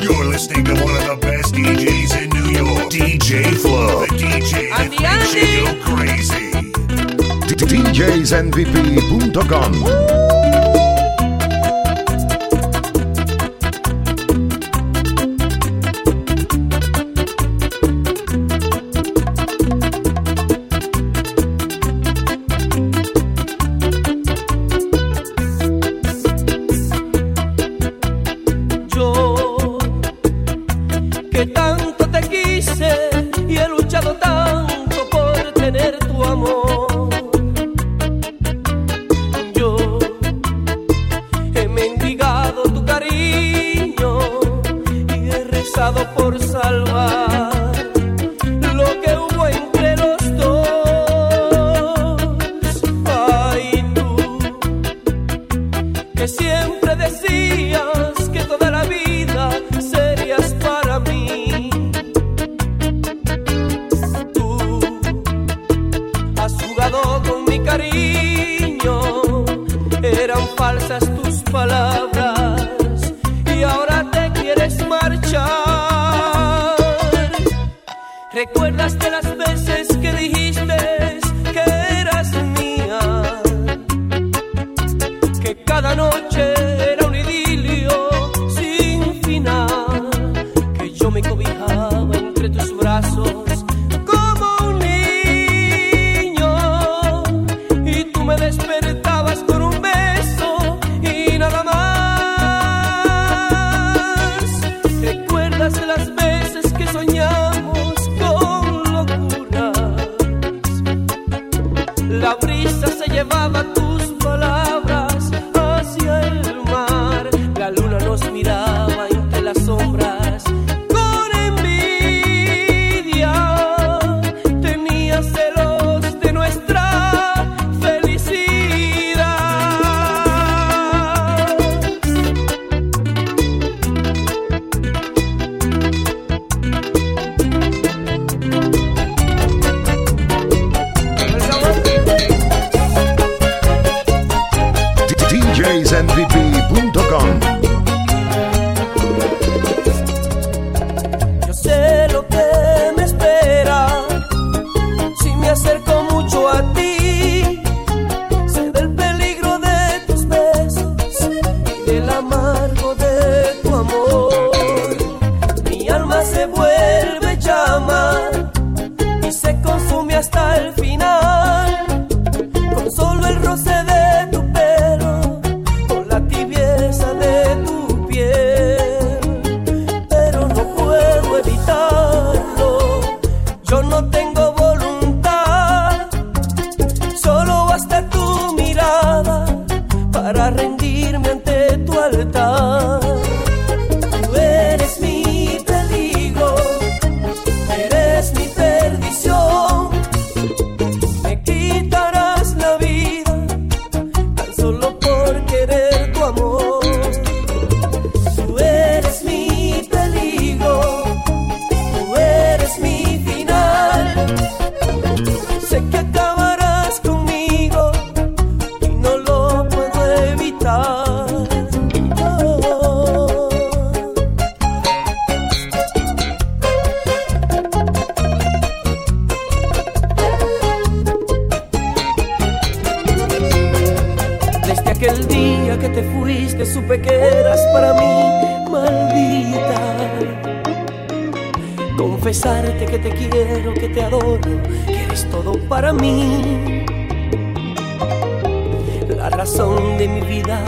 You're listening to one of the best DJs in New York, DJ Flow, the DJ that makes you go crazy. DJsNVP.com. la razón de mi vida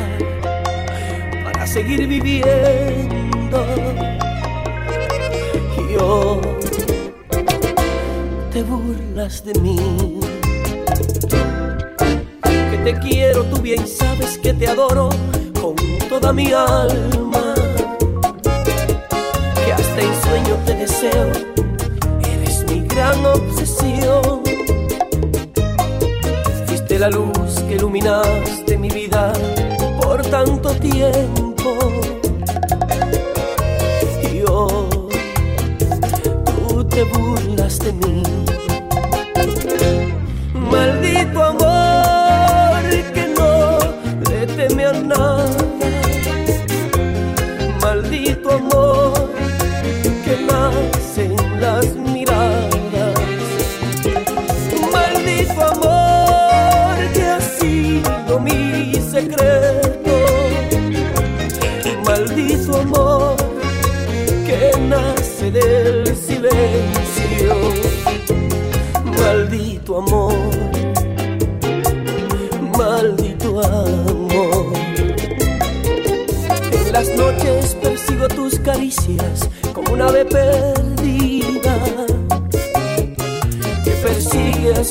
para seguir viviendo. Y Yo te burlas de mí, que te quiero, tú bien sabes que te adoro con toda mi alma, que hasta en sueño te deseo, eres mi gran obsesión de la luz que iluminaste mi vida por tanto tiempo. Y hoy tú te burlas de mí Amor, maldito amor. En las noches persigo tus caricias como una ave perdida que persigue a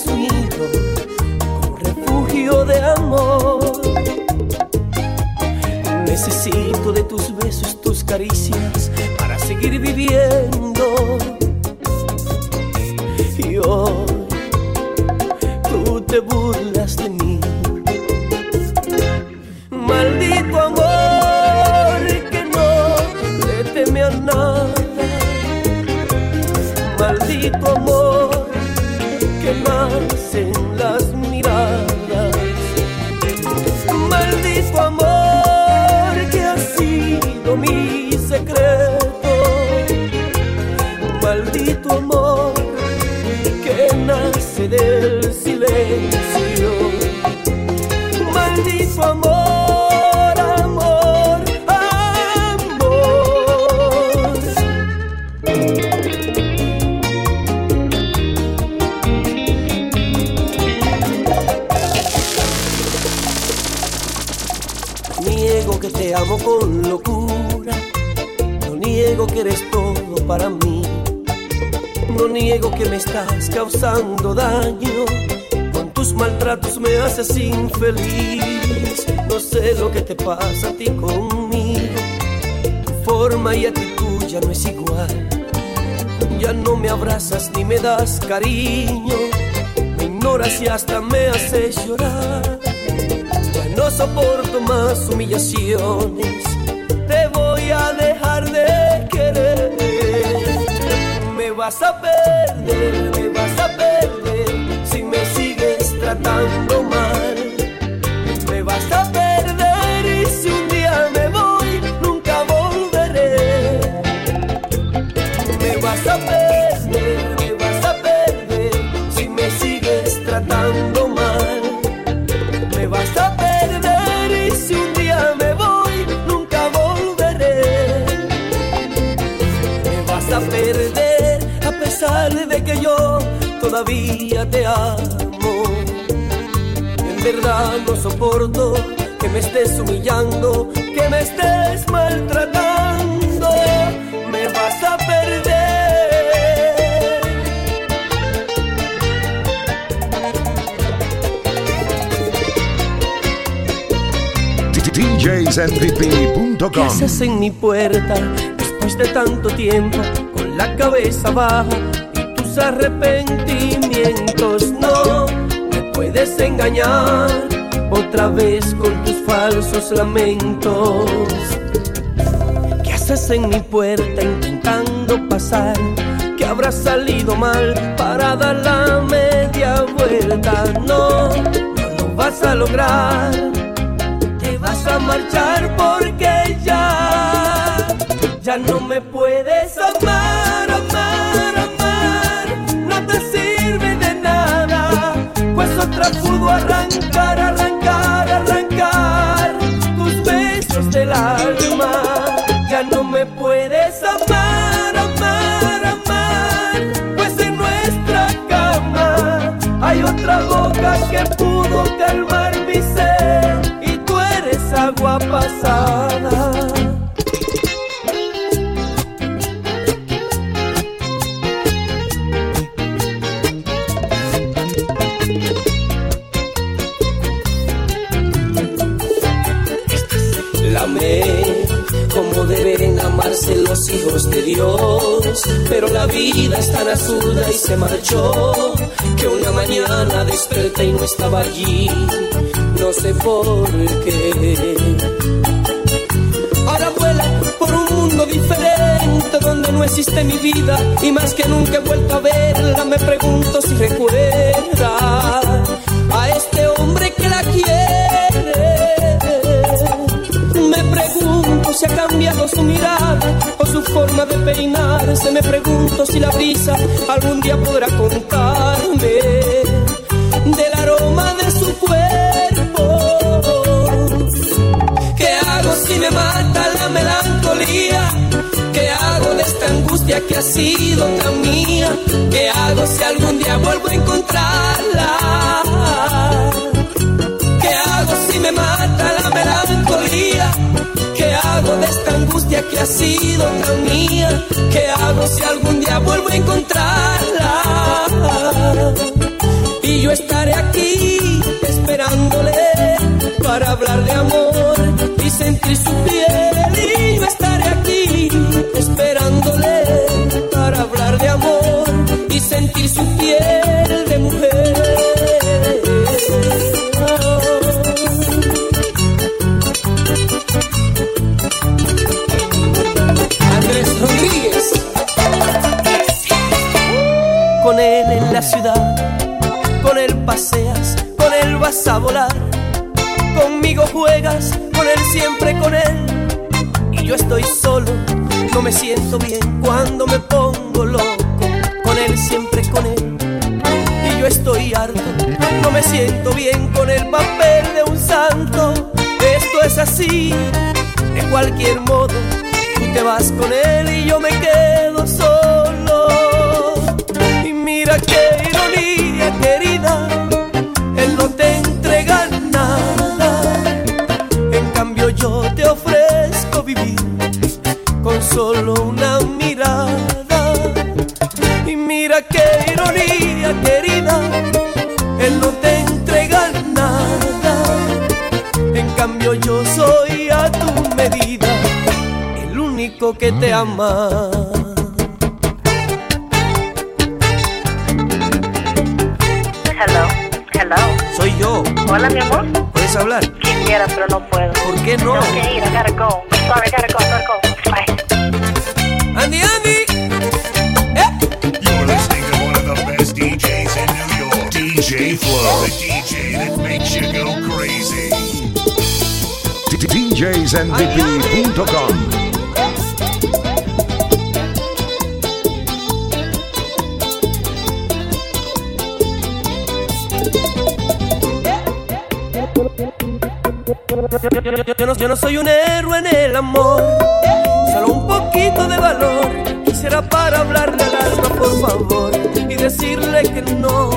te amo con locura, no niego que eres todo para mí. No niego que me estás causando daño, con tus maltratos me haces infeliz. No sé lo que te pasa a ti conmigo, tu forma y actitud ya no es igual. Ya no me abrazas ni me das cariño, me ignoras y hasta me haces llorar. No soporto más humillaciones, te voy a dejar de querer. Me vas a perder, pesar de que yo todavía te amo. En verdad no soporto que me estés humillando, que me estés maltratando. Me vas a perder. ¿Qué DJsNVP.com haces en mi puerta después de tanto tiempo la cabeza baja y tus arrepentimientos? No me puedes engañar otra vez con tus falsos lamentos. ¿Qué haces en mi puerta intentando pasar? Que habrá salido mal para dar la media vuelta. No, no lo vas a lograr te vas a marchar porque ya, ya no me puedes amar, pudo arrancar, arrancar, arrancar tus besos del alma, ya no me puedes amar, amar, amar, pues en nuestra cama hay otra boca que pudo calmar mi sed y tú eres agua pasada. Pero la vida es tan absurda y se marchó que una mañana desperté y no estaba allí. No sé por qué. Ahora vuela por un mundo diferente donde no existe mi vida y más que nunca he vuelto a verla. Me pregunto si recuerda si ha cambiado su mirada o su forma de peinarse. Me pregunto si la brisa algún día podrá contarme del aroma de su cuerpo. ¿Qué hago si me mata la melancolía? ¿Qué hago de esta angustia que ha sido tan mía? ¿Qué hago si algún día vuelvo a encontrarla? ¿Qué hago si me mata la melancolía? ¿Qué hago de esta angustia que ha sido tan mía? ¿Qué hago si algún día vuelvo a encontrarla? Y yo estaré aquí esperándole para hablar de amor y sentir su piel. Siempre con él. Y yo estoy harto, no me siento bien con el papel de un santo. Esto es así, de cualquier modo. Tú te vas con él y yo me quedo solo. Y mira qué ironía, querida. Él no te entrega nada. En cambio yo te ofrezco vivir con solo una querida. Él no te entrega nada. En cambio yo soy a tu medida el único que te ama. Hello, hello. Soy yo. Hola, mi amor. ¿Puedes hablar? Quisiera, pero no puedo. ¿Por qué no? Tengo que ir, I gotta go. Sorry, I gotta go, gotta go. Bye. Andy, Andy. The DJ that makes you go yo no, yo no soy un héroe en el amor, solo un poquito de valor. Quisiera para hablarle al alma, por favor, y decirle que no,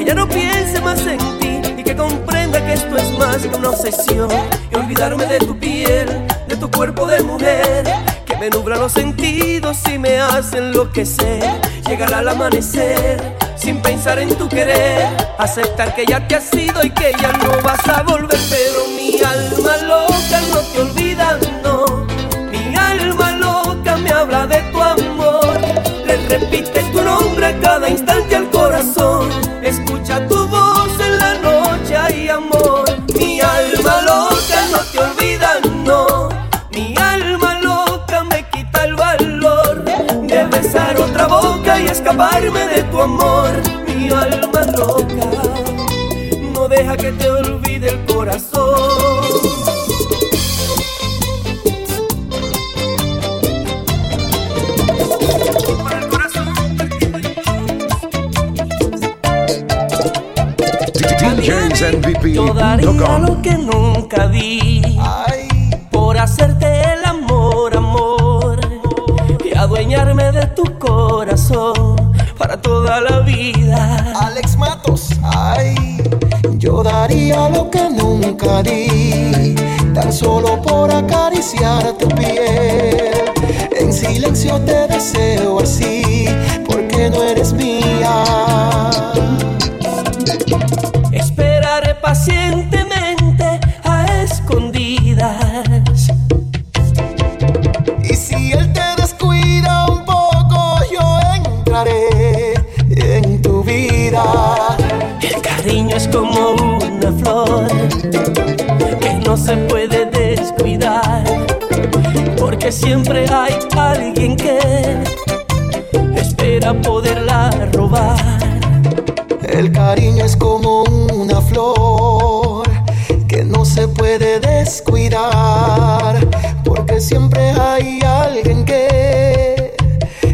que ya no piense más en ti y que comprenda que esto es más que una obsesión. Y olvidarme de tu piel, de tu cuerpo de mujer, que me nubla los sentidos y me hace enloquecer. Llegar al amanecer sin pensar en tu querer, aceptar que ya te has ido y que ya no vas a volver, pero mi alma loca no te olvida, no. Mi alma loca me habla de tu amor, le repite tu nombre a cada instante escaparme de tu amor. Mi alma loca no deja que te olvide el corazón. Yo daría lo que nunca di por hacerte el amor, amor y adueñarme de tu corazón Alex Matos, ay, yo daría lo que nunca di, tan solo por acariciar tu piel. En silencio te deseo así, se puede descuidar, porque siempre hay alguien que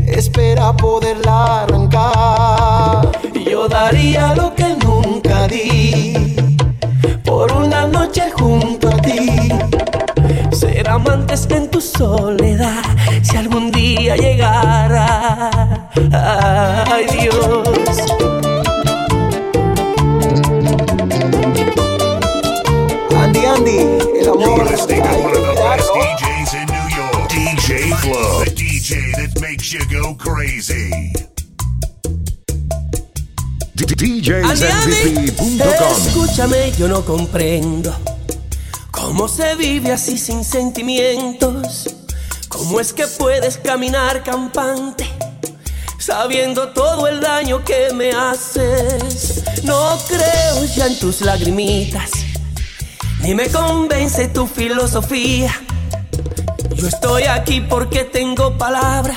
espera poderla arrancar. Yo daría lo que nunca di por una noche junto a ti. Sé amantes en tu soledad, si algún día llegara. Ay Dios. DJ Flow, the DJ that makes you go crazy. DJsMVP.com Escúchame, yo no comprendo cómo se vive así sin sentimientos. ¿Cómo es que puedes caminar campante sabiendo todo el daño que me haces? No creo ya en tus lagrimitas, ni me convence tu filosofía. Yo estoy aquí porque tengo palabra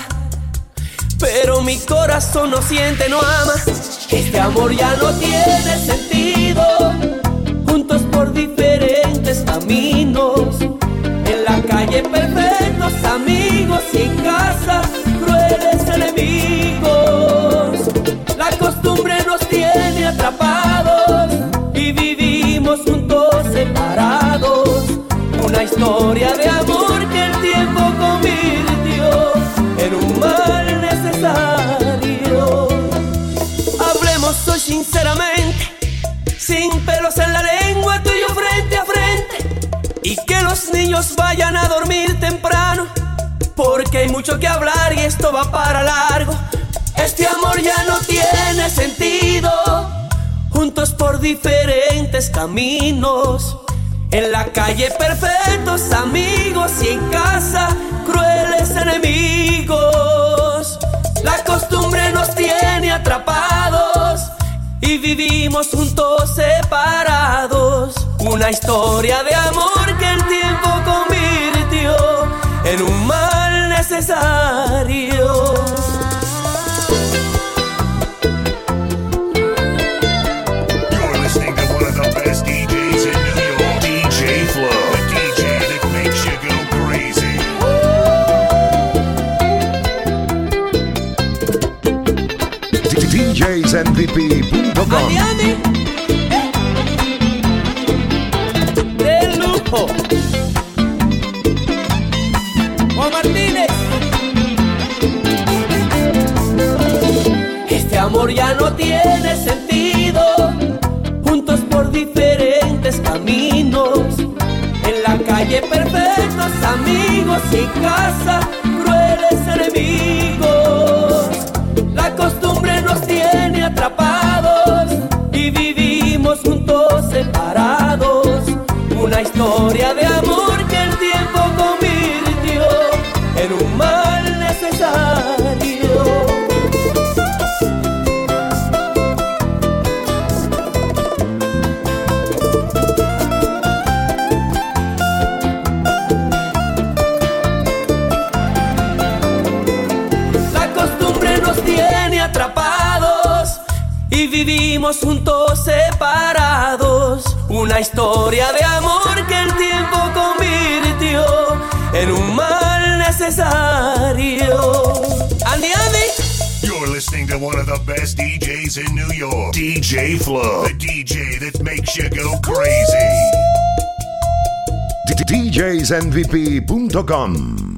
pero mi corazón no siente, no ama. Este amor ya no tiene sentido. Juntos por diferentes caminos. En la calle perfectos amigos y en casa crueles enemigos. La costumbre nos tiene atrapados y vivimos juntos separados. Una historia de amor Y que los niños vayan a dormir temprano, porque hay mucho que hablar y esto va para largo. Este amor ya no tiene sentido, juntos por diferentes caminos. En la calle perfectos amigos y en casa crueles enemigos. La costumbre nos tiene atrapados y vivimos juntos separados. Una historia de amor que el tiempo convirtió en un mal necesario. Andy, Andy. De lujo. Juan Martínez. Este amor ya no tiene sentido. Juntos por diferentes caminos. En la calle perfectos amigos y casa vivimos juntos separados. Una historia de amor que el tiempo convirtió en un mal necesario. Andy, Andy. You're listening to one of the best DJs in New York. DJ Flow, the DJ that makes you go crazy. DJsMVP.com